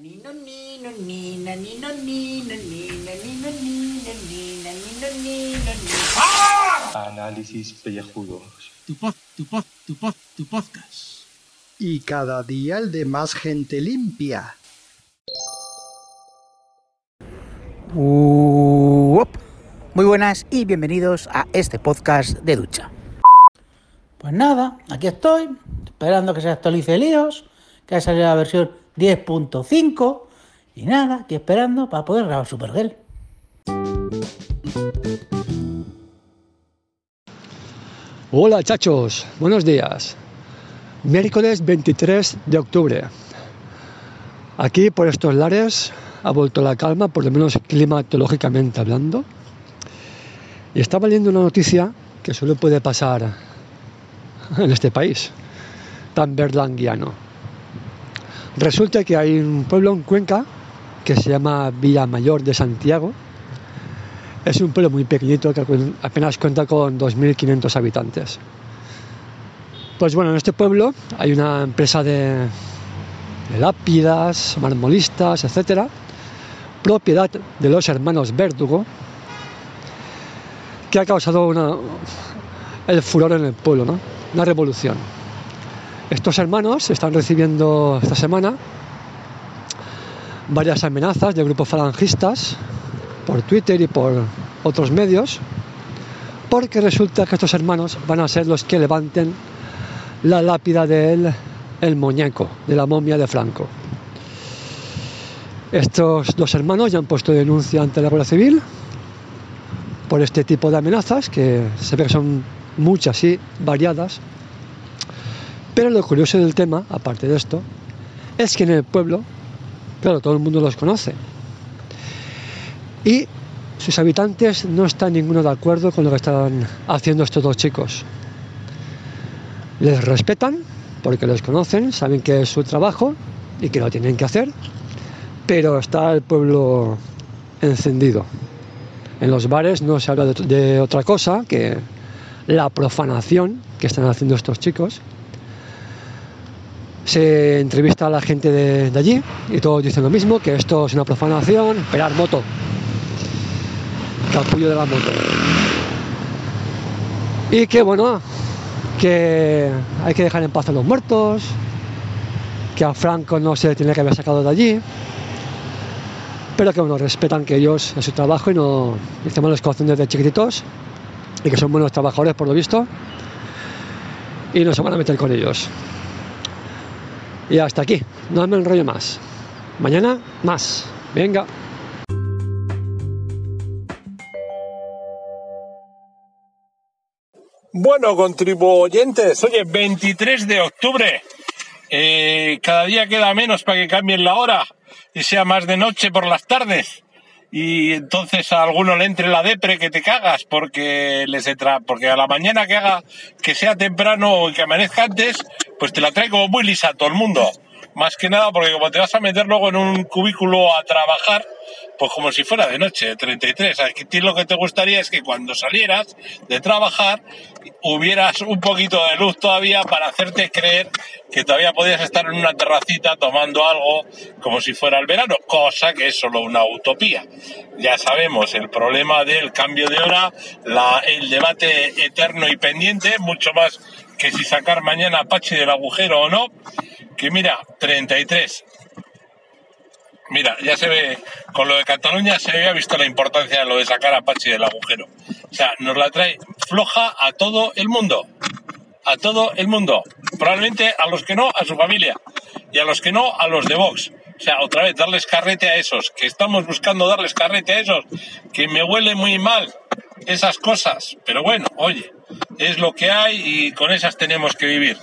Ni no ni no ni na ni no ni no ni na ni no ni no ni na ni no ni no ni. Análisis pellejudos. Tu pod, tu pod, tu pod, tu podcast. Y cada día el de más gente limpia. Uop. Muy buenas y bienvenidos a este podcast de ducha. Pues nada, aquí estoy, esperando que se actualice líos, que haya salido la versión 10.5 y nada, aquí esperando para poder grabar Supergirl. Hola chachos, buenos días. Miércoles 23 de octubre. Aquí por estos lares ha vuelto la calma, por lo menos climatológicamente hablando. Y estaba leyendo una noticia que solo puede pasar en este país, tan berlanguiano. Resulta que hay un pueblo en Cuenca que se llama Villamayor de Santiago. Es un pueblo muy pequeñito que apenas cuenta con 2.500 habitantes. Pues bueno, en este pueblo hay una empresa de, lápidas, marmolistas, etcétera, propiedad de los hermanos Verdugo, que ha causado el furor en el pueblo, ¿no? una revolución. Estos hermanos están recibiendo esta semana varias amenazas de grupos falangistas por Twitter y por otros medios, porque resulta que estos hermanos van a ser los que levanten la lápida del el muñeco, de la momia de Franco. Estos dos hermanos ya han puesto denuncia ante la Guardia Civil por este tipo de amenazas, que se ve que son muchas y variadas. Pero lo curioso del tema, aparte de esto, es que en el pueblo, claro, todo el mundo los conoce. Y sus habitantes no están ninguno de acuerdo con lo que están haciendo estos dos chicos. Les respetan porque los conocen, saben que es su trabajo y que lo tienen que hacer, pero está el pueblo encendido. En los bares no se habla de, de otra cosa que la profanación que están haciendo estos chicos. Se entrevista a la gente de, allí y todos dicen lo mismo, que esto es una profanación, esperar moto, capullo de la moto. Y que bueno, que hay que dejar en paz a los muertos, que a Franco no se le tiene que haber sacado de allí, pero que bueno, respetan que ellos en su trabajo y no hicimos las cosas desde chiquititos y que son buenos trabajadores por lo visto y no se van a meter con ellos. Y hasta aquí, no me enrollo más. Mañana más. Venga. Bueno, contribuyentes, oye, 23 de octubre. Eh, cada día queda menos para que cambien la hora y sea más de noche por las tardes. Y entonces a alguno le entre la depre que te cagas porque les entra, porque a la mañana que haga que sea temprano y que amanezca antes, pues te la trae como muy lisa a todo el mundo. Más que nada porque como te vas a meter luego en un cubículo a trabajar, pues como si fuera de noche, 33. A ti lo que te gustaría es que cuando salieras de trabajar hubieras un poquito de luz todavía para hacerte creer que todavía podías estar en una terracita tomando algo como si fuera el verano, cosa que es solo una utopía. Ya sabemos el problema del cambio de hora, la, el debate eterno y pendiente, mucho más que si sacar mañana Apache del agujero o no, que mira, 33. Mira, ya se ve, con lo de Cataluña se había visto la importancia de lo de sacar a Apache del agujero. O sea, nos la trae floja a todo el mundo. A todo el mundo. Probablemente a los que no, a su familia. Y a los que no, a los de Vox. O sea, otra vez, darles carrete a esos, que estamos buscando darles carrete a esos, que me huele muy mal esas cosas. Pero bueno, oye, es lo que hay y con esas tenemos que vivir.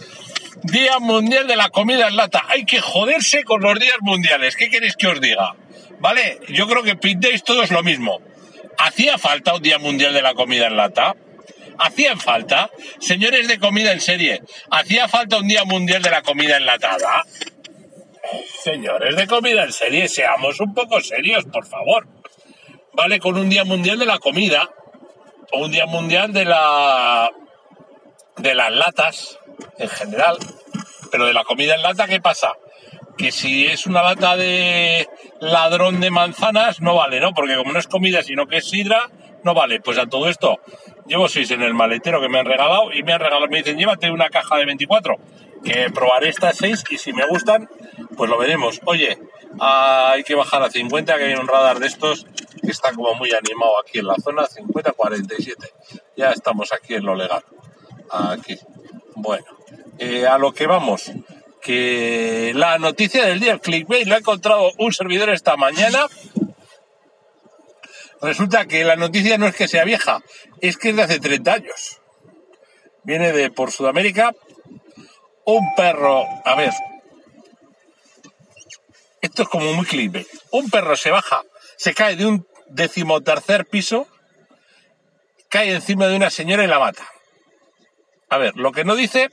Día Mundial de la Comida en Lata. Hay que joderse con los días mundiales. ¿Qué queréis que os diga? ¿Vale? Yo creo que pintéis todos lo mismo. ¿Hacía falta un Día Mundial de la Comida en Lata? ¿Hacían falta? Señores de comida en serie, ¿hacía falta un Día Mundial de la Comida enlatada? Señores de comida en serie, seamos un poco serios, por favor. ¿Vale? Con un Día Mundial de la Comida, o un Día Mundial de la... de las latas, en general. Pero de la comida en lata, ¿qué pasa? que si es una lata de ladrón de manzanas no vale, ¿no? Porque como no es comida sino que es sidra, no vale. Pues a todo esto llevo seis en el maletero que me han regalado y me han regalado, me dicen, llévate una caja de 24, que probaré estas seis y si me gustan, pues lo veremos. Oye, hay que bajar a 50, que hay un radar de estos que está como muy animado aquí en la zona, 50-47. Ya estamos aquí en lo legal. Aquí. Bueno, eh, a lo que vamos. Que la noticia del día, el clickbait, lo ha encontrado un servidor esta mañana. Resulta que la noticia no es que sea vieja, es que es de hace 30 años. Viene de por Sudamérica. Un perro, a ver, esto es como muy clickbait. Un perro se baja, se cae de un decimotercer piso, cae encima de una señora y la mata. A ver, lo que no dice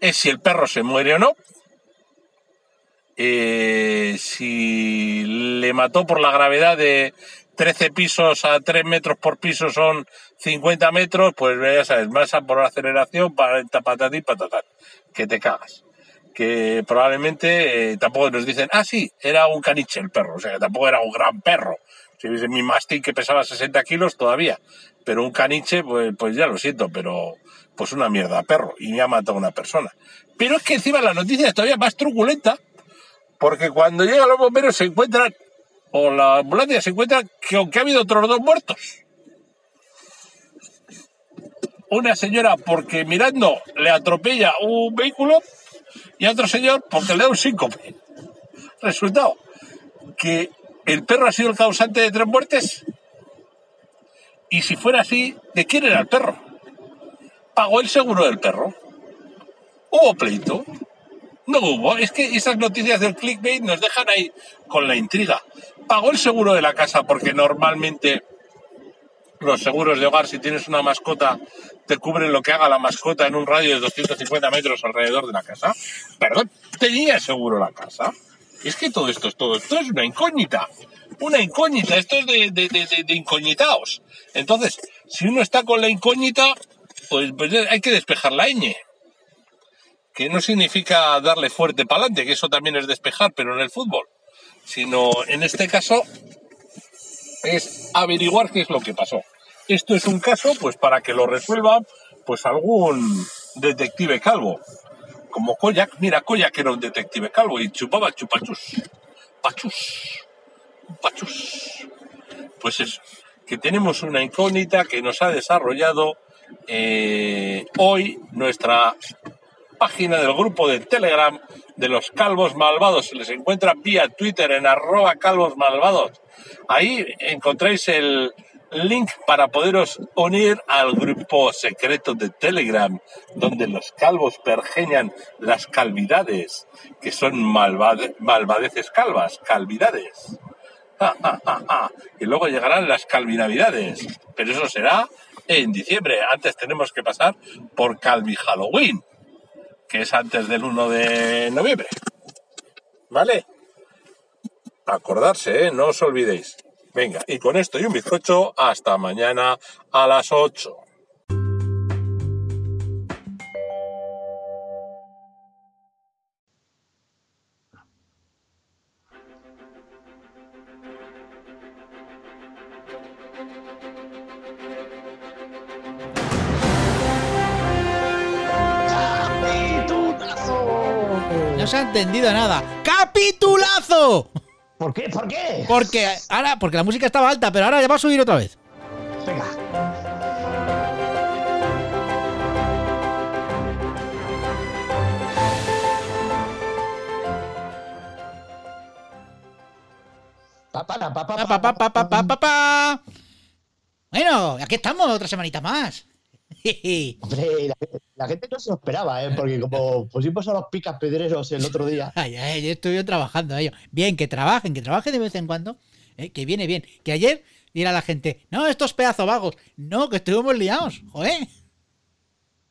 es si el perro se muere o no, eh, si le mató por la gravedad de 13 pisos a 3 metros por piso son 50 metros, pues ya sabes, masa por aceleración, patatín, patatán, que te cagas. Que probablemente eh, tampoco nos dicen, ah, sí, era un caniche el perro, o sea, tampoco era un gran perro. Si hubiese mi mastín que pesaba 60 kilos todavía, pero un caniche, pues, pues ya lo siento, pero pues una mierda perro y me ha matado a una persona. Pero es que encima la noticia es todavía más truculenta, porque cuando llegan los bomberos se encuentran, o la ambulancia se encuentra que aunque ha habido otros dos muertos. Una señora porque mirando le atropella un vehículo y a otro señor porque le da un síncope. Resultado, que el perro ha sido el causante de tres muertes. Y si fuera así, ¿de quién era el perro? ¿Pagó el seguro del perro? ¿Hubo pleito? No hubo. Es que esas noticias del clickbait nos dejan ahí con la intriga. ¿Pagó el seguro de la casa? Porque normalmente los seguros de hogar, si tienes una mascota, te cubren lo que haga la mascota en un radio de 250 metros alrededor de la casa. Perdón, ¿tenía seguro la casa? Es que todo esto es todo, esto es una incógnita. Una incógnita, esto es de, de, de, de incógnitaos. Entonces, si uno está con la incógnita, pues, pues hay que despejar la ñ. Que no significa darle fuerte para adelante, que eso también es despejar, pero en el fútbol. Sino, en este caso, es averiguar qué es lo que pasó. Esto es un caso, pues para que lo resuelva, pues algún detective calvo. Como Koyak, mira, Koyak era un detective calvo y chupaba chupachus. Pachus. Pachus. Pues eso, que tenemos una incógnita que nos ha desarrollado eh, hoy nuestra página del grupo de Telegram de los Calvos Malvados. Se les encuentra vía Twitter en arroba calvos malvados. Ahí encontráis el link para poderos unir al grupo secreto de Telegram, donde los calvos pergeñan las calvidades, que son malvadeces calvas, calvidades. y luego llegarán las calvinavidades, pero eso será en diciembre. Antes tenemos que pasar por Calvi Halloween, que es antes del 1 de noviembre. ¿Vale? Acordarse, ¿eh? No os olvidéis. Venga, y con esto y un bizcocho, hasta mañana a las 8. Se ha entendido nada. ¡Capitulazo! ¿Por qué? ¿Por qué? Porque ahora, porque la música estaba alta, pero ahora ya va a subir otra vez. Venga. Pa, pa, la, pa, pa, Pa, pa, pa, pa, pa, pa, pa, pa. Bueno, aquí estamos, otra semanita más. Hombre, la, la gente no se lo esperaba, ¿eh? Porque como pusimos a los picas pedreros el otro día. Ay, ay, yo estuve trabajando a ello. Bien, que trabajen, que trabajen de vez en cuando. ¿eh? Que viene bien. Que ayer dirá la gente, no, estos pedazos vagos. No, que estuvimos liados, joder.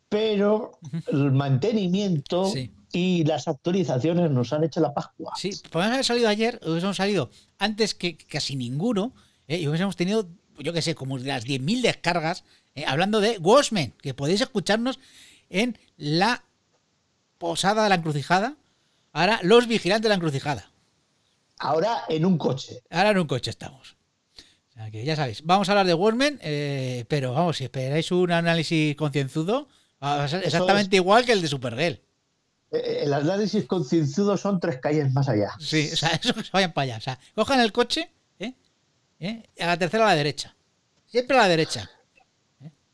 Pero el mantenimiento Sí. y las actualizaciones nos han hecho la Pascua. Sí, podemos haber salido ayer, hubiésemos salido antes que casi ninguno, ¿eh? y hubiésemos tenido, yo qué sé, como las 10.000 descargas, ¿eh? hablando de Watchmen, que podéis escucharnos en la posada de la encrucijada, Ahora los vigilantes de la encrucijada. Ahora en un coche. Ahora en un coche estamos. O sea que ya sabéis, vamos a hablar de Watchmen, eh, pero vamos, si esperáis un análisis concienzudo, va a ser exactamente igual que el de Supergirl. Eh, El análisis concienzudo son tres calles más allá. Sí, o sea, eso que se vayan para allá. O sea, cojan el coche, ¿eh? ¿eh? A la tercera a la derecha. Siempre a la derecha.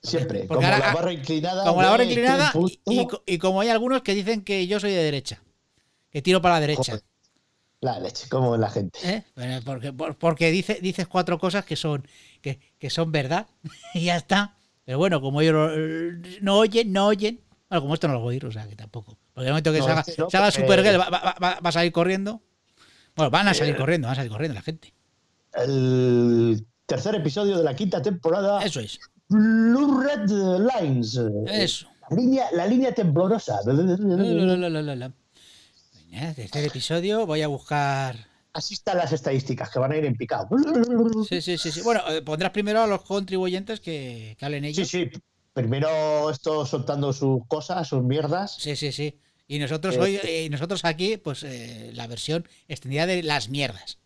Siempre. como ahora- la barra inclinada. Como la barra inclinada y, y co- y como hay algunos que dicen que yo soy de derecha. Que tiro para la derecha. Joder. La leche, como la gente. ¿eh? Porque, por- porque dice, dices cuatro cosas que son, que, que son verdad y ya está. Pero bueno, como ellos no, oyen, no oyen. Bueno, como esto no lo voy a oír, o sea que tampoco. Porque el momento que No, se haga, este no, haga porque- Supergirl va, va- va- va a salir corriendo. Bueno, van a salir Eh, corriendo, van a salir corriendo la gente. El tercer episodio de la quinta temporada. Eso es. Blue Red Lines. Eso. La línea, la línea temblorosa. La, episodio, voy a buscar. Así están las estadísticas que van a ir en picado. Sí, sí, sí, sí. Bueno, eh, pondrás primero a los contribuyentes que, que hablen Sí, ellos. sí. Primero esto soltando sus cosas, sus mierdas. Sí, sí, sí. Y nosotros Eh, hoy, eh, nosotros aquí, pues eh, la versión extendida de las mierdas.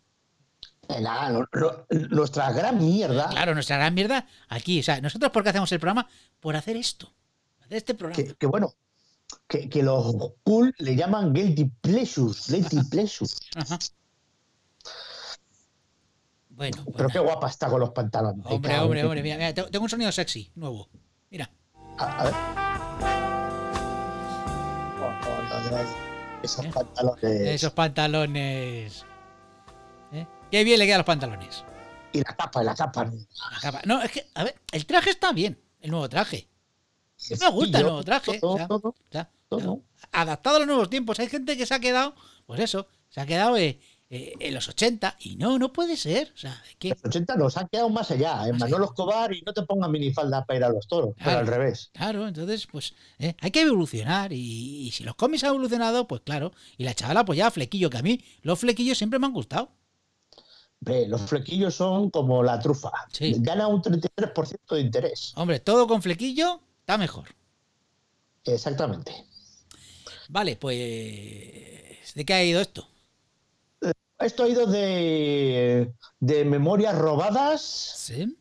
Nada, lo- lo- nuestra gran mierda. Claro, nuestra gran mierda aquí. O sea, nosotros por qué hacemos el programa? Por hacer esto. Hacer este programa. Que, que bueno, que, que los cool le llaman guilty pleasures. Guilty pleasures. Ajá. Bueno, pues Pero qué guapa está con los pantalones. Hombre, hombre, hombre. Mira, mira, tengo un sonido sexy nuevo. Mira. A, a ver. Oh, no, no, no. Esos ¿Eh? pantalones. Esos pantalones. ¿Eh? Qué bien le quedan los pantalones. Y la capa, la capa. La capa. No, es que, a ver, el traje está bien. El nuevo traje. Me gusta el nuevo traje. Todo, o sea, todo. o sea, todo. adaptado a los nuevos tiempos. Hay gente que se ha quedado, pues eso, se ha quedado eh, eh, en los 80 y no, no puede ser. O sea, es que, Los 80 nos han quedado más allá. En Más Manolo. Escobar y no te pongas minifalda para ir a los toros, pero al revés. claro, entonces, pues eh, hay que evolucionar. Y, y si los cómics han evolucionado, pues claro. Y la chavala, pues ya flequillo, que a mí los flequillos siempre me han gustado. Ve, los flequillos son como la trufa. Sí. Gana un 33% de interés. Hombre, todo con flequillo está mejor. Exactamente. Vale, pues. ¿De qué ha ido esto? Esto ha ido de, de memorias robadas, Sí.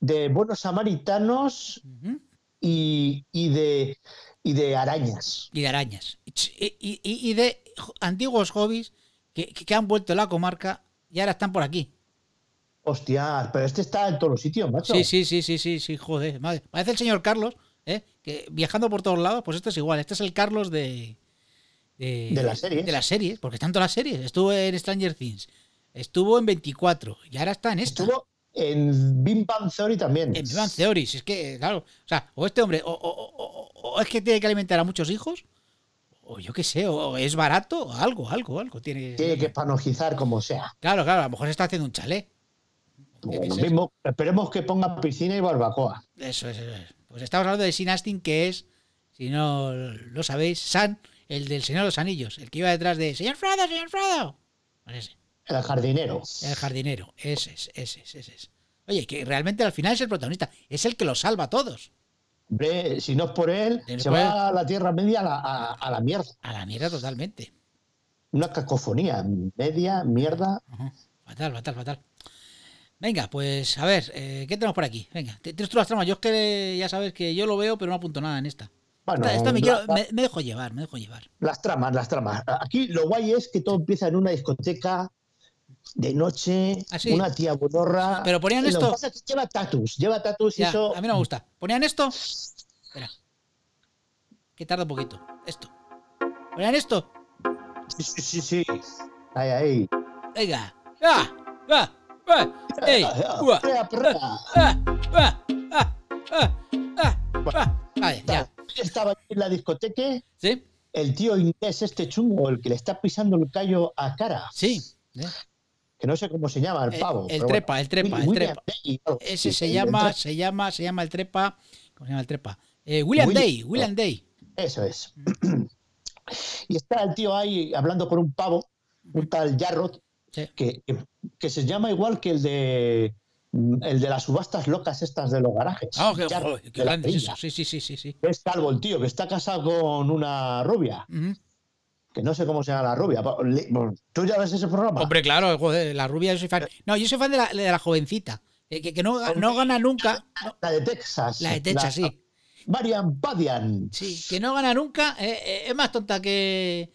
de buenos samaritanos y, y de, y de arañas. Y de arañas. Y, y- de antiguos hobbies que, que han vuelto a la comarca y ahora están por aquí. Hostia, pero este está en todos los sitios, macho. Sí, sí, sí, sí, sí, sí, joder. madre. Parece el señor Carlos, ¿eh? que viajando por todos lados, pues esto es igual. Este es el Carlos de. De, De las series. De las series, porque están todas las series. Estuvo en Stranger Things, estuvo en 24 y ahora está en esta. Estuvo en Bang Theory también. En Bang Theory, si es que, claro, o sea, o este hombre, o- o- o- o es que tiene que alimentar a muchos hijos, o yo qué sé, o es barato, o algo, algo, algo. Tiene, Tiene que panojizar como sea. Claro, claro, a lo mejor se está haciendo un chalet. Mismo, esperemos que ponga piscina y barbacoa. Eso es, eso es. Pues estamos hablando de Sin Astin, que es, si no lo sabéis, San, el del Señor de los Anillos, el que iba detrás de Señor Frodo, Señor Frodo. Ese, El jardinero. el jardinero, ese es, ese es, ese es. Oye, que realmente al final es el protagonista, es el que los salva a todos. Hombre, si no es por él, se va a la Tierra Media a la, a- a la mierda. A la mierda totalmente. Una cacofonía. Media, mierda. Ajá. Fatal, fatal, fatal. Venga, pues a ver, eh, ¿qué tenemos por aquí? Venga, tienes tú las tramas. Yo es que ya sabes que yo lo veo, pero no apunto nada en esta. Bueno, esta, esta me, la- quiero- me- me dejo llevar, me dejo llevar. Las tramas, las tramas. Aquí lo guay es que todo empieza en una discoteca de noche, Ah, sí. una tía buenorra. Pero ponían Lo esto- que pasa es que lleva tatus, lleva tatus y eso. a mí no me gusta. ¿Ponían esto? Espera. Que tarda un poquito. Esto. ¿Ponían esto? Sí, sí, sí, sí. Ahí, ahí. Venga. ¡Ah! ¡Ah! ¡Ah! ¡Ey! ¡Ah! ¡Ah! ¡Ah! ¡Ah! ¡Ah! ¡Ah! Vale, ya. Estaba en la discoteca ¿Sí? el tío inglés, este chungo, el que le está pisando el callo a cara. Sí. ¿eh? Que no sé cómo se llama, el pavo. el trepa, bueno. el trepa, el trepa. Day, Ese se llama, se llama, se llama el trepa. ¿Cómo se llama el trepa? Eh, William William- Day, William Day. Eso es. y está el tío ahí hablando con un pavo, un tal Jarrod, Sí. que, que, se llama igual que el de el de las subastas locas estas de los garajes. Ah, qué, Jarrod, joder, qué grande es eso. Sí, sí, sí, sí, sí. Es calvo el tío, que está casado con una rubia. Que no sé cómo se llama la rubia. ¿Tú ya ves ese programa? Hombre, claro, joder, la rubia yo soy fan. No, yo soy fan de la, de la jovencita. eh, Que, que no, no gana nunca. no, La de Texas. la de Texas, sí. Marian Badian. Sí, que no gana nunca. eh, eh, es más tonta que.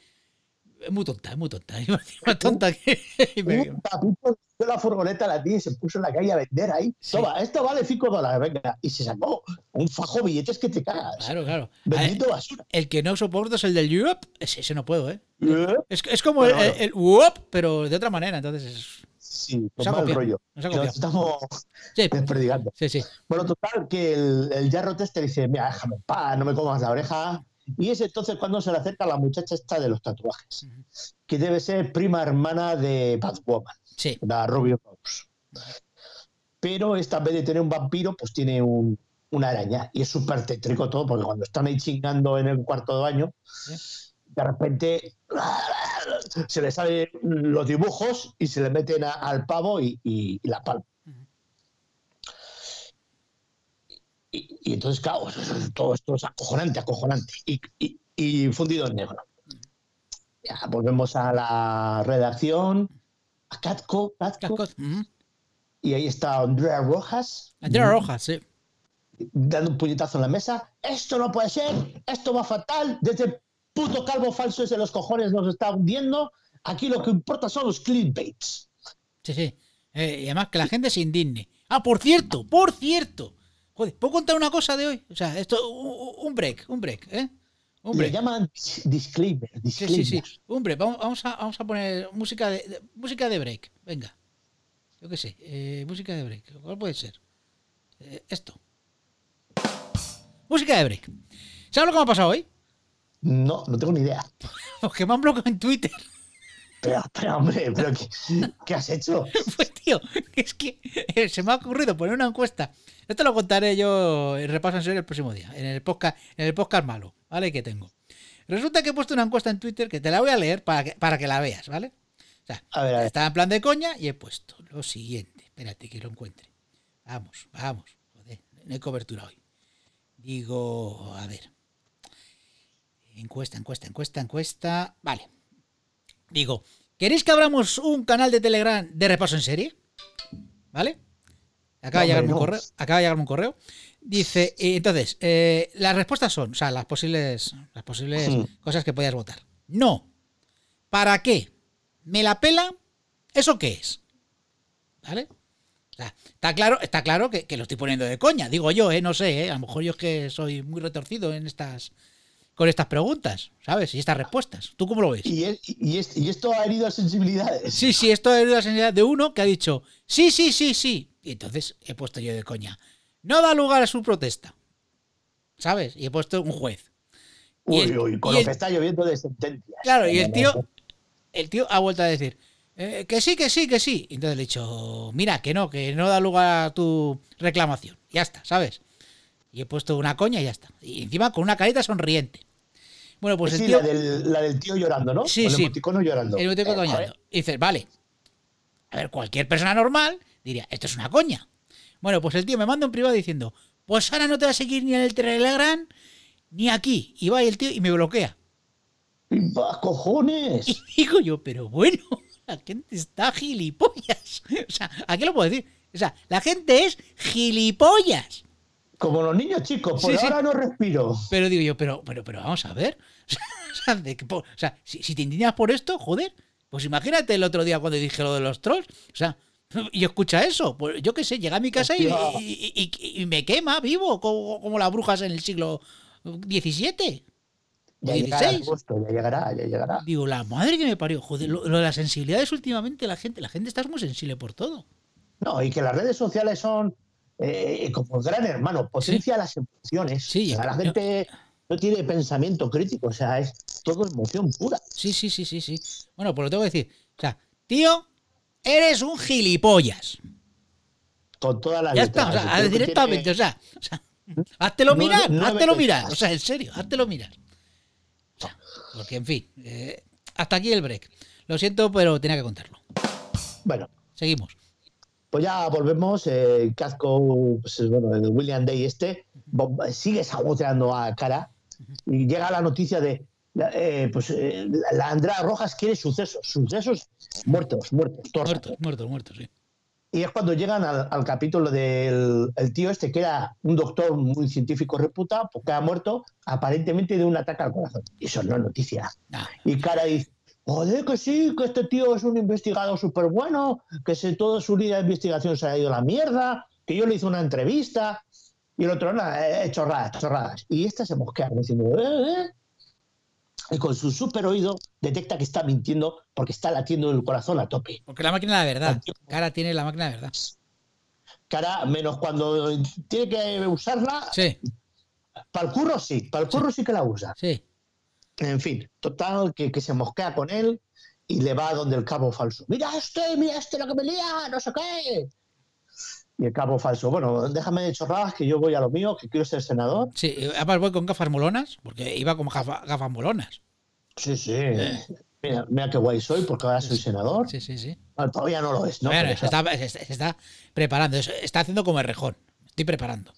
Es muy tonta, es muy tonta. Es más tonta que. Un de la furgoneta la tía y se puso en la calle a vender ahí. Sí. Toma, esto vale 5 dólares, venga. Y se sacó un fajo de billetes que te cagas. Claro, claro. Ver, Bendito basura. El que no soporto es el del Europe. Ese, ese no puedo, ¿eh? ¿Eh? Es, es como Bueno, el, el, pero de otra manera. Entonces. es- Sí, Se ha copiado, rollo. ha Nos estamos Sí, desperdigando. sí, sí. Bueno, total, que el, el Jarro Tester dice, mira, déjame paz, no me comas la oreja. Y es entonces cuando se le acerca la muchacha esta de los tatuajes, que debe ser prima hermana de Batwoman, Sí. la Ruby Rose. Pero esta en vez de tener un vampiro, pues tiene un- una araña. Y es súper tétrico todo, porque cuando están ahí chingando en el cuarto de baño, de repente se le salen los dibujos y se le meten a- al pavo y, y- y la palma. Y, y entonces, claro, todo esto es acojonante, acojonante. Y fundido en negro. Ya, volvemos a la redacción, Catco, Catco. Ujú. y ahí está Andrea Rojas Andrea Rojas, sí. dando un puñetazo en la mesa. Esto no puede ser, esto va fatal. Desde el puto calvo falso ese de los cojones nos está hundiendo. Aquí lo que importa son los clickbaits. Sí, sí. Eh, y además que la gente se indigne. Ah, por cierto, por cierto. Joder, ¿puedo contar una cosa de hoy? O sea, esto, un break, un break, ¿eh? Le break. llaman dis- disclaimer, Sí, sí, break. Vamos, a, vamos a poner música de, de- música de break. Venga. Yo qué sé. eh, música de break. ¿Cuál puede ser? Eh, esto. Música de break. ¿Sabes lo que me ha pasado hoy? No, no tengo ni idea. Pues que me han bloqueado en Twitter. Pero, pero hombre, pero ¿qué, qué has hecho? Pues tío, es que eh, se me ha ocurrido poner una encuesta. Esto lo contaré yo en repaso en serio el próximo día, en el podcast, en el podcast malo, ¿vale? Que tengo. Resulta que he puesto una encuesta en Twitter que te la voy a leer para que, para que la veas, ¿vale? O sea, A ver, a ver. estaba en plan de coña y he puesto lo siguiente. Espérate que lo encuentre. Vamos, vamos. Joder, no hay cobertura hoy. Digo, a ver. Encuesta, encuesta, encuesta, encuesta. Vale. Digo, ¿queréis que abramos un canal de Telegram de repaso en serie? ¿Vale? Acaba, de, llegarme un correo, acaba de llegarme un correo. Dice, eh, entonces, eh, las respuestas son, o sea, las posibles, las posibles Hmm. cosas que podías votar. No. ¿Para qué? ¿Me la pela? ¿Eso qué es? ¿Vale? O sea, está claro, está claro que, que lo estoy poniendo de coña, digo yo, ¿eh? No sé, ¿eh? A lo mejor yo es que soy muy retorcido en estas con estas preguntas, ¿sabes? Y estas respuestas. ¿Tú cómo lo ves? ¿Y, es- y es- y esto ha herido sensibilidades? Sí, sí, esto es la sensibilidad de uno que ha dicho, sí, sí, sí, sí. Y entonces he puesto yo de coña, no da lugar a su protesta. ¿Sabes? Y he puesto un juez. Y Uy, el- uy, con lo el- que está lloviendo de sentencias. Claro, y el tío, el tío ha vuelto a decir, "Eh, que sí, que sí, que sí. Y entonces le he dicho, mira, que no, que no da lugar a tu reclamación. Ya está, ¿sabes? Y he puesto una coña y ya está. Y encima con una carita sonriente. Bueno, pues sí, tío... la, del, la del tío llorando, ¿no? Sí, el sí. emoticono llorando. El emoticono Eh, llorando. Y dices, vale. A ver, cualquier persona normal diría, esto es una coña. Bueno, pues el tío me manda un privado diciendo, pues ahora no te va a seguir ni en el Telegram ni aquí. Y va y el tío y me bloquea. ¡Va, cojones! Y digo yo, pero bueno, la gente está gilipollas. O sea, ¿a qué lo puedo decir? O sea, la gente es gilipollas. Como los niños chicos, por Sí, sí. ahora no respiro. Pero digo yo, pero, pero, pero vamos a ver. O sea, de que po- o sea, si, si te indignas por esto, joder, pues imagínate el otro día cuando dije lo de los trolls. O sea, y escucha eso. Pues yo qué sé, llega a mi casa y, y- y- me quema vivo, como, como las brujas en el siglo XVII. Ya o llegará, XVI. agosto, ya llegará, ya llegará. Digo, la madre que me parió. Joder, lo, lo de las sensibilidades últimamente, la gente, la gente está muy sensible por todo. No, y que las redes sociales son eh, como el gran hermano, potencia las emociones. Sí, O sea, la yo- gente no tiene pensamiento crítico, o sea, es todo emoción pura. Sí, sí, sí, sí, sí. Bueno, pues lo tengo que decir. O sea, tío, eres un gilipollas. Con todas las Ya está, o sea, directamente, tiene- o sea, o sea, háztelo mirar, nueve háztelo mirar, o sea, en serio, háztelo mirar. O sea, porque en fin, eh, hasta aquí el break. Lo siento, pero tenía que contarlo. Bueno, Seguimos. Pues ya volvemos. Eh, Casco, pues, bueno, el William Day este, sigue saboteando a cara y llega la noticia de eh, pues eh, la, Andrea Rojas quiere sucesos, sucesos muertos, muertos, rato. Muertos, muertos, muertos, sí. Y es cuando llegan al, al capítulo del el tío este, que era un doctor muy científico reputado, porque ha muerto aparentemente de un ataque al corazón. Y eso no es noticia. Nah. Y Cara dice, joder, que sí, que este tío es un investigador súper bueno, que se, toda su línea de investigación se ha ido a la mierda, que yo le hice una entrevista. Y el otro, nada, eh, chorradas, chorradas. Y esta se mosquea diciendo, "Eh, eh". Y con su super oído detecta que está mintiendo porque está latiendo el corazón a tope. Porque la máquina de la verdad. Cara tiene la máquina de verdad. Cara, menos cuando tiene que usarla, Sí, para el curro sí, para el curro sí que la usa. sí. En fin, total, que, que se mosquea con él y le va a donde el cabo falso. Mira este, mira este lo que me lía, no sé qué. Y el cabo falso, bueno, déjame de chorradas que yo voy a lo mío, que quiero ser senador. Sí, además voy con gafas molonas, porque iba con gafa- gafas molonas. Sí, sí. Mira, mira qué guay soy porque ahora soy senador. Sí, sí, sí. Bueno, todavía no lo es, ¿no? bueno, se está, se está- se está preparando, está haciendo como el rejón. Estoy preparando.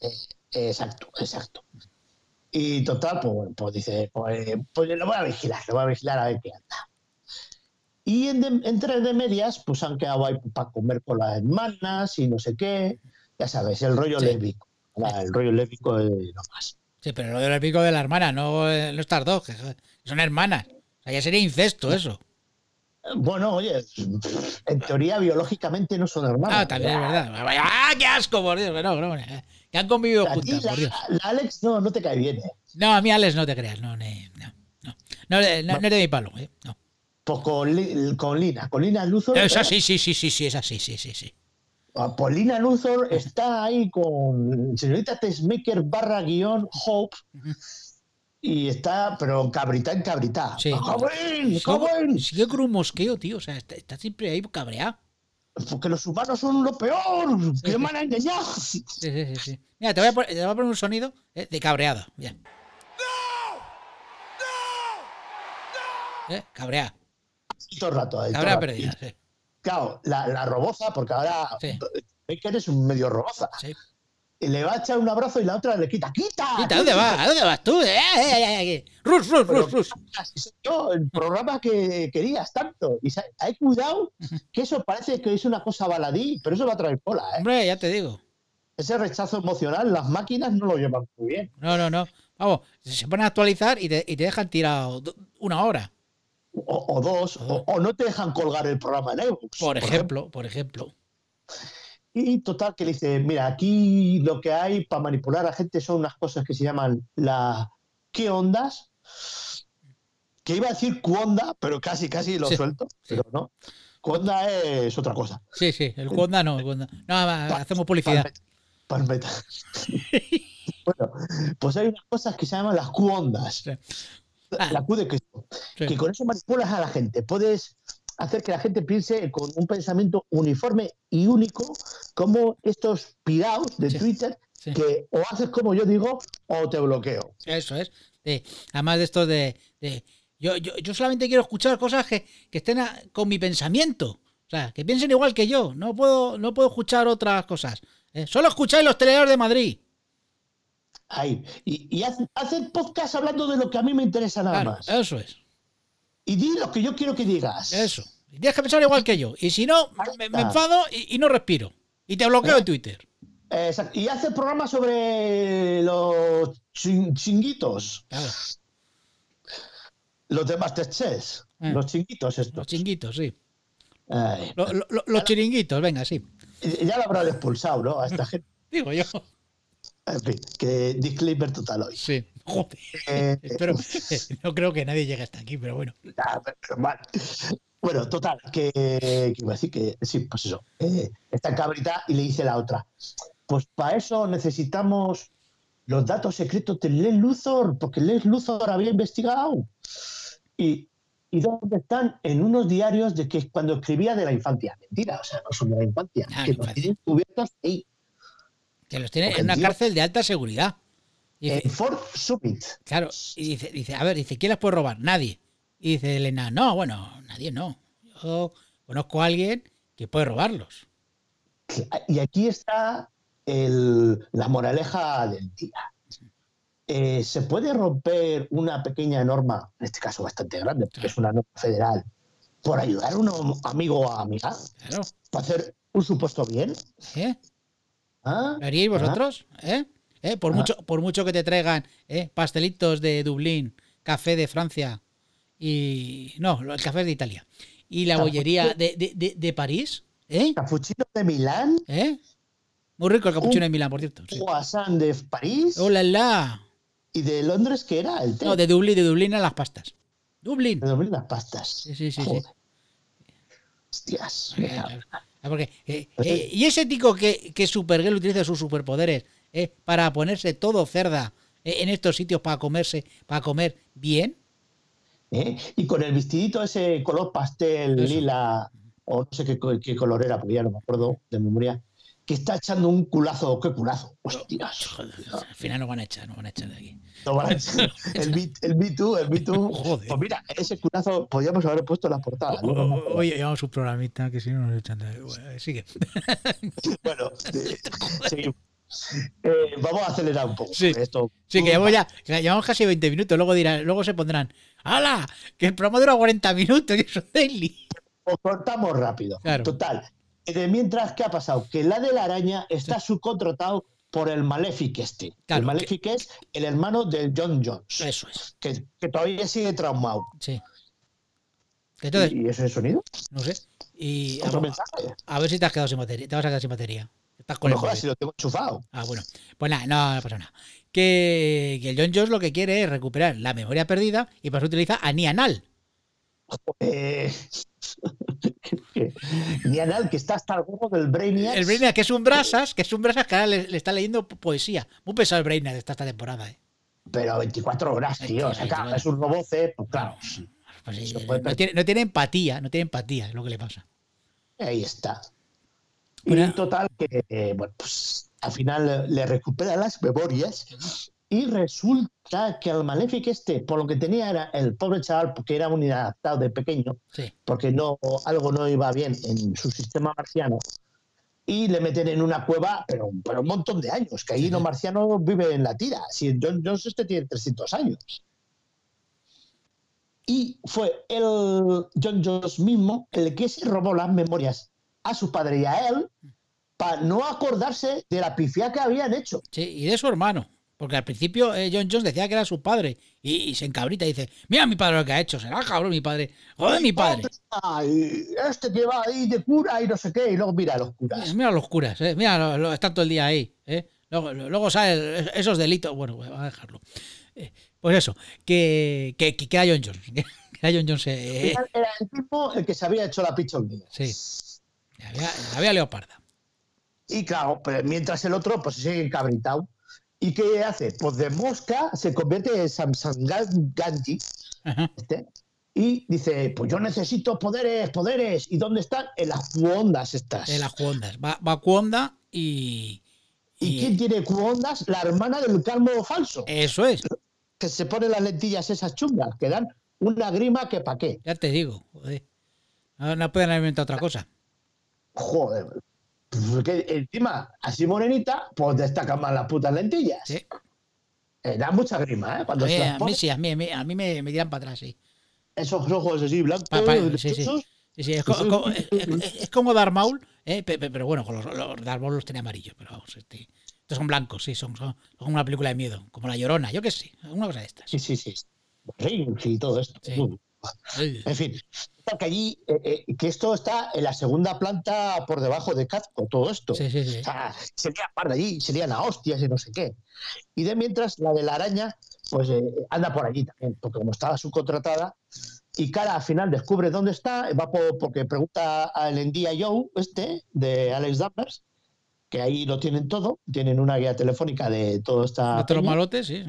Exacto, exacto. Y total, pues, bueno, pues dice, pues, pues lo voy a vigilar, lo voy a vigilar a ver qué anda. Y en de- entre de medias, pues han quedado ahí para comer con las hermanas y no sé qué. Ya sabes, el rollo Sí. lévico. El rollo lévico es lo más. Sí, pero lo del pico de la hermana, no, eh, no estas dos, que son hermanas. O sea, ya sería incesto eso. Bueno, oye, en teoría biológicamente no son hermanos. Ah, también es verdad. ¡Ah, qué asco, por Dios! Que no, no, eh, que han convivido A juntas, la, por Dios. la Alex no, no te cae bien, ¿eh? No, a mí, Alex, no te creas. No, no, no. No, eh, no, no es de mi palo, ¿eh? No. Pues con, Li- con Lina, con Lina Luthor. Es ¿eh? así, sí, sí, sí, sí, es así, sí, sí, sí. Ah, Pues Lina Luthor está ahí con señorita Tessmaker barra guion Hope y está, pero cabrita en cabrita. Sí. ¡Cabrón! Sigue, ¡Cabrón! sigue con un mosqueo, tío. O sea, está, está siempre ahí cabreado. Porque los humanos son lo peor, que me han engañado. Sí, sí, sí, sí. Mira, te voy a poner, te voy a poner un sonido eh, de cabreado. Bien. ¿Eh? Cabrea. Todo el rato. ahí, todo el Cabrea rato. perdida, sí. Claro, la, la roboza, porque ahora Sí. Baker es un medio roboza. sí. Le va a echar un abrazo y la otra le quita. ¡Quita! Quita, ¿A dónde vas? ¿A dónde vas tú? ¡Eh, eh, eh! ¡Rus, rus, rus, rus! Yo, el programa que querías tanto. Y hay cuidado que eso parece que es una cosa baladí, pero eso va a traer cola, ¿eh? Hombre, ya te digo. Ese rechazo emocional, las máquinas no lo llevan muy bien. No, no, no. Vamos, se ponen a actualizar y te, y te dejan tirado do- una hora. O, o dos, o, o no te dejan colgar el programa en ebooks. Por ejemplo, por ejemplo. Y total, que le dice: Mira, aquí lo que hay para manipular a gente son unas cosas que se llaman las ¿qué ondas? Que iba a decir cuonda, pero casi, casi lo Sí, suelto. sí. Pero no. Cuonda es otra cosa. Sí, sí, el Conda no. El Conda. No, hacemos publicidad. Palmeta. bueno, pues hay unas cosas que se llaman las cuondas. Sí. La, Ah. la Q de Cristo. Que con eso manipulas a la gente. Puedes hacer que la gente piense con un pensamiento uniforme y único, como estos pirados de Sí. Twitter, Sí. que o haces como yo digo o te bloqueo. Eso es. De- además de esto de. de- yo, yo, yo solamente quiero escuchar cosas que, que estén a- con mi pensamiento. O sea, que piensen igual que yo. No puedo, no puedo escuchar otras cosas. ¿eh? Solo escucháis los televidores de Madrid. Ahí. Y, y el podcast hablando de lo que a mí me interesa nada Claro, más. eso es. Y di lo que yo quiero que digas. Eso. Y tienes que pensar igual que yo. Y si no, me, me enfado y, y no respiro. Y te bloqueo en Twitter. Eh, exacto. Y haz el programa sobre los chin- chinguitos. Claro, Los de Masterchef. Eh. Los chinguitos estos. los chinguitos, sí. Ay. Lo- lo- lo- los chiringuitos, venga, sí. Ya lo habrán expulsado, ¿no? A esta gente. Digo yo. En fin, que disclaimer total hoy. Sí. Joder. Eh, no creo que nadie llegue hasta aquí, pero bueno. pero mal. Bueno, total, que, que iba a decir que sí, pues eso. eh, está cabrita y le dice la otra. Pues para eso necesitamos los datos secretos de Les Luthor, porque Les Luthor había investigado. Y, ¿Y dónde están? En unos diarios de que cuando escribía de la infancia. Mentira, o sea, no son de la infancia. Ah, que los tienen cubiertos ahí, Que los tiene Porque en una cárcel de alta seguridad. Y dice, en Fort Summit. claro, y dice, dice, a ver, dice, ¿quién las puede robar? Nadie. Y dice Elena, no, bueno, nadie no. Yo conozco a alguien que puede robarlos. Y aquí está el- la moraleja del día. eh, ¿se puede romper una pequeña norma, en este caso bastante grande, porque es una norma federal, por ayudar a un amigo o amiga? Claro. ¿Para hacer un supuesto bien? ¿Eh? ¿Ah? ¿Lo haríais vosotros? ¿Eh? ¿Eh? Por, Ah. mucho, por mucho que te traigan ¿eh? pastelitos de Dublín, café de Francia y. No, el café es de Italia. Y la bollería de, de, de, de París. ¿Eh? ¿Capuchino de Milán? ¿Eh? Muy rico el capuchino de Milán, por cierto. sí. ¿Croissant de París? ¡Hola, la! ¿Y de Londres qué era? El té. No, de Dublín, de Dublín a las pastas. Dublín. De Dublín las pastas. Sí, sí, sí. Hostias. Ah, porque, eh, eh, y ese tico que, que Supergirl utiliza sus superpoderes eh, para ponerse todo cerda eh, en estos sitios para comerse, para comer bien. ¿Eh? Y con el vestidito ese color pastel, Eso. lila, o no sé qué, co- qué color era, porque ya no me acuerdo de memoria, que está echando un culazo, qué culazo. Hostias. Al final nos van a echar, nos van a echar de aquí. No vale. El Me, el Me Too, el Me Too. Joder. Pues mira, ese culazo podríamos haber puesto en la portada. luego me acuerdo. Oye, llevamos un programita que si no nos echan de aquí. Bueno, sigue. Bueno, seguimos. Eh, vamos a acelerar un poco. Sí. Esto, Sí, que llevamos ya, llevamos casi 20 minutos, luego dirán, luego se pondrán, ¡hala! Que el programa dura 40 minutos, que eso es daily. Os cortamos rápido. Claro. Total. De mientras, ¿qué ha pasado? Que la de la araña está subcontratado por el Malefic este. Claro, el Malefic es el hermano del John Jones, Eso es, que, que todavía sigue traumado. sí. Entonces, ¿Y ese sonido? no sé. Y ¿Otro a, mensaje? a ver si te has quedado sin batería. Te vas a quedar sin batería. Estás con lo el mejor móvil. así lo tengo enchufado. Ah, bueno. Pues nada, no, no pasa nada. Que, que el John Jones lo que quiere es recuperar la memoria perdida y para eso utiliza a Nianal. Eh, Ni anal, que está hasta el huevo del Brainiac. El Brainiac, que es un brasas, que es un brasas que ahora le, le está leyendo poesía. Muy pesado el Brainiac de esta, esta temporada, ¿eh? Pero 24 horas, tío. O sea, claro, es un robot, ¿eh? pues claro. Pues sí, no, tiene, no tiene empatía, no tiene empatía, es lo que le pasa. Ahí está. Bueno. Y total que, eh, bueno, pues al final le- le recupera las memorias y resulta que al Malefic este, por lo que tenía era el pobre chaval, porque era un inadaptado de pequeño, Sí. porque no algo no iba bien en su sistema marciano, y le meten en una cueva, pero, pero un montón de años, que ahí los marcianos viven en la tira. Si John Jones este tiene 300 años. Y fue el John Jones mismo el que se robó las memorias a su padre y a él para no acordarse de la pifia que habían hecho. Sí, y de su hermano. Porque al principio eh, John Jones decía que era su padre y, y se encabrita y dice, mira mi padre lo que ha hecho, será cabrón mi padre. Joder mi padre. Ay, este que va ahí de cura y no sé qué, y luego mira a los curas. Mira los curas, eh, mira, lo, lo- están todo el día ahí. eh. Luego, luego salen esos delitos. Bueno, vamos a dejarlo. Eh, pues eso, que, que, que era John Jones. Que era John Jones. eh, Era el tipo el que se había hecho la pichonguilla. sí. Había, había leoparda. Y claro, pues mientras el otro pues sigue encabritado. ¿Y qué hace? Pues de mosca se convierte en Samsung Ganji este, y dice, pues yo necesito poderes, poderes. ¿Y dónde están? En las cuondas estas. De las Cuondas. Va, va Cuonda y. ¿Y quién tiene cuondas? La hermana del calmo falso. Eso es, Que se pone las lentillas esas chungas, que dan una grima que pa' qué. ya te digo. joder. No, no pueden haber inventado otra cosa. Joder. Porque encima, así morenita, pues destacan más las putas lentillas. Sí. Eh, da mucha grima, ¿eh? Cuando A mí, se las a mí pone, sí, a mí, a mí, a mí me, me tiran para atrás, sí. esos ojos así blancos, Pa- pa- sí, sí. Sí, sí, es, co- co- es- es- como Darth Maul, eh, pe- pe- pero bueno, con los, los Darth Maul los tenía amarillos, pero vamos, este, estos son blancos, sí, son, son, son como una película de miedo, como La Llorona, yo qué sé, una cosa de estas. Sí, sí, sí. Rings y todo esto. Sí. En fin, que allí, eh, eh, que esto está en la segunda planta por debajo de Cazco, todo esto. Sí, sí, sí. O sea, sería par de allí, serían a hostias y no sé qué. Y de mientras, la de la araña, pues eh, anda por allí también, porque como estaba subcontratada, y cara al final descubre dónde está, va por- porque pregunta al Endía Joe, este, de Alex Danvers, que ahí lo tienen todo, tienen una guía telefónica de toda esta. de todos los malotes, sí.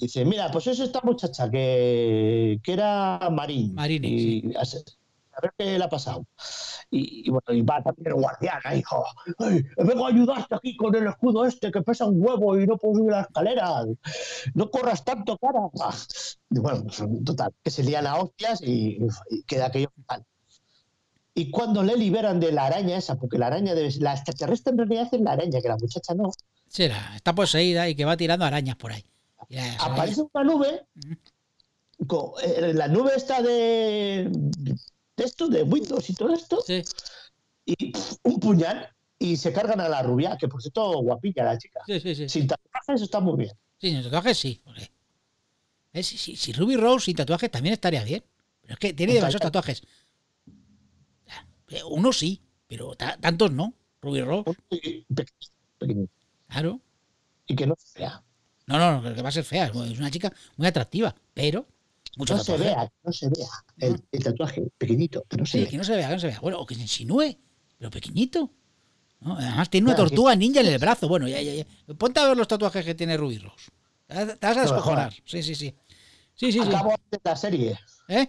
Dice, mira, pues es esta muchacha que, que era Marín. Marini, y a, ver qué le ha pasado. Y, y bueno, y va también el guardián, ahí, hijo. "Ay, vengo a ayudarte aquí con el escudo este que pesa un huevo y no puedo subir la escalera. No corras tanto, cara. Y bueno, total, que se lían a hostias y, y queda aquello fatal. Y cuando le liberan de la araña esa, porque la araña debe la extraterrestre en realidad es la araña, que la muchacha no. Sí, está poseída y que va tirando arañas por ahí. Aparece una nube, con, eh, la nube está de, de esto, de Windows y todo esto, Sí, y pff, un puñal, y se cargan a la rubia, que por cierto, guapilla la chica. sí, sí. sí. Sin tatuajes está muy bien. Sin tatuajes sí. porque- Eh, si, si- si Ruby Rose sin tatuajes también estaría bien. Pero es que tiene demasiados tatuajes. Uno sí, pero ta- tantos no. Ruby Rose, pequeñito. claro. Y que no se vea. No, no, no, que va a ser fea. Es una chica muy atractiva, pero mucho No se vea, que no se vea. El, el tatuaje pequeñito, que no se Sí, vea. que no se vea, que no se vea. Bueno, o que se insinúe, pero pequeñito. ¿no? Además tiene una Claro, tortuga ninja en el brazo. Bueno, ya, ya, ya. Ponte a ver los tatuajes que tiene Ruby Rose. Te vas a descojonar. Sí, sí, sí. Sí, sí, sí. Acabo antes la serie. ¿Eh?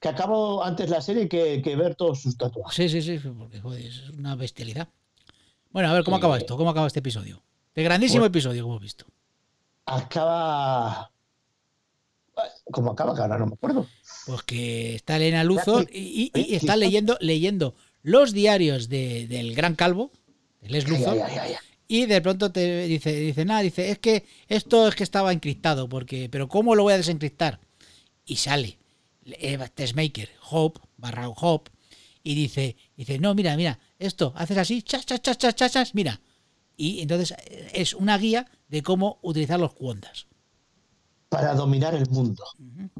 Que acabo antes la serie que, que ver todos sus tatuajes. Sí, sí, sí, porque joder, es una bestialidad. Bueno, a ver, ¿cómo Sí. acaba esto? ¿Cómo acaba este episodio? De grandísimo Bueno. episodio que hemos visto. Acaba. ¿Cómo acaba? Que ahora no me acuerdo. Pues que está Elena Luzo y, y- y está leyendo, leyendo los diarios de- del Gran Calvo, de Les Ay, Luzo, ay, ay, ay, ay. y de pronto te dice, dice, nada, dice, es que esto es que estaba encriptado, porque, pero ¿cómo lo voy a desencriptar? Y sale Testmaker, Hope, barra Hope, y dice, dice, no, mira, mira, esto, haces así, chas, chas, chas, chas, chas, mira. Y entonces eh, es una guía de cómo utilizar los cuondas. Para dominar el mundo.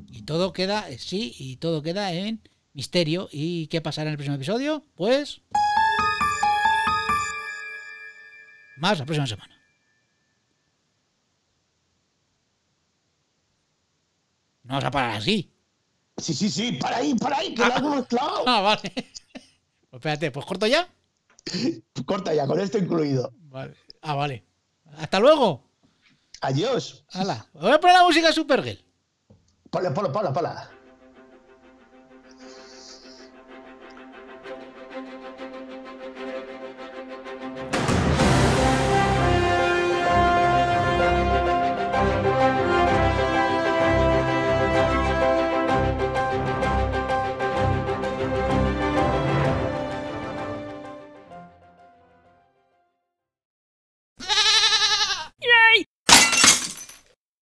Y todo queda, eh, sí, y todo queda en misterio. ¿Y qué pasará en el próximo episodio? Pues... Más la próxima semana. No vas a parar así. Sí, sí, sí, para ahí, para ahí, que lo hago mezclado. Ah, vale. Pues espérate, pues corto ya. Corta ya, con esto incluido. Vale. Ah, vale. Hasta luego. Adiós. Hala. Voy a poner la música Supergirl. Ponle, ponle, ponle, ponle.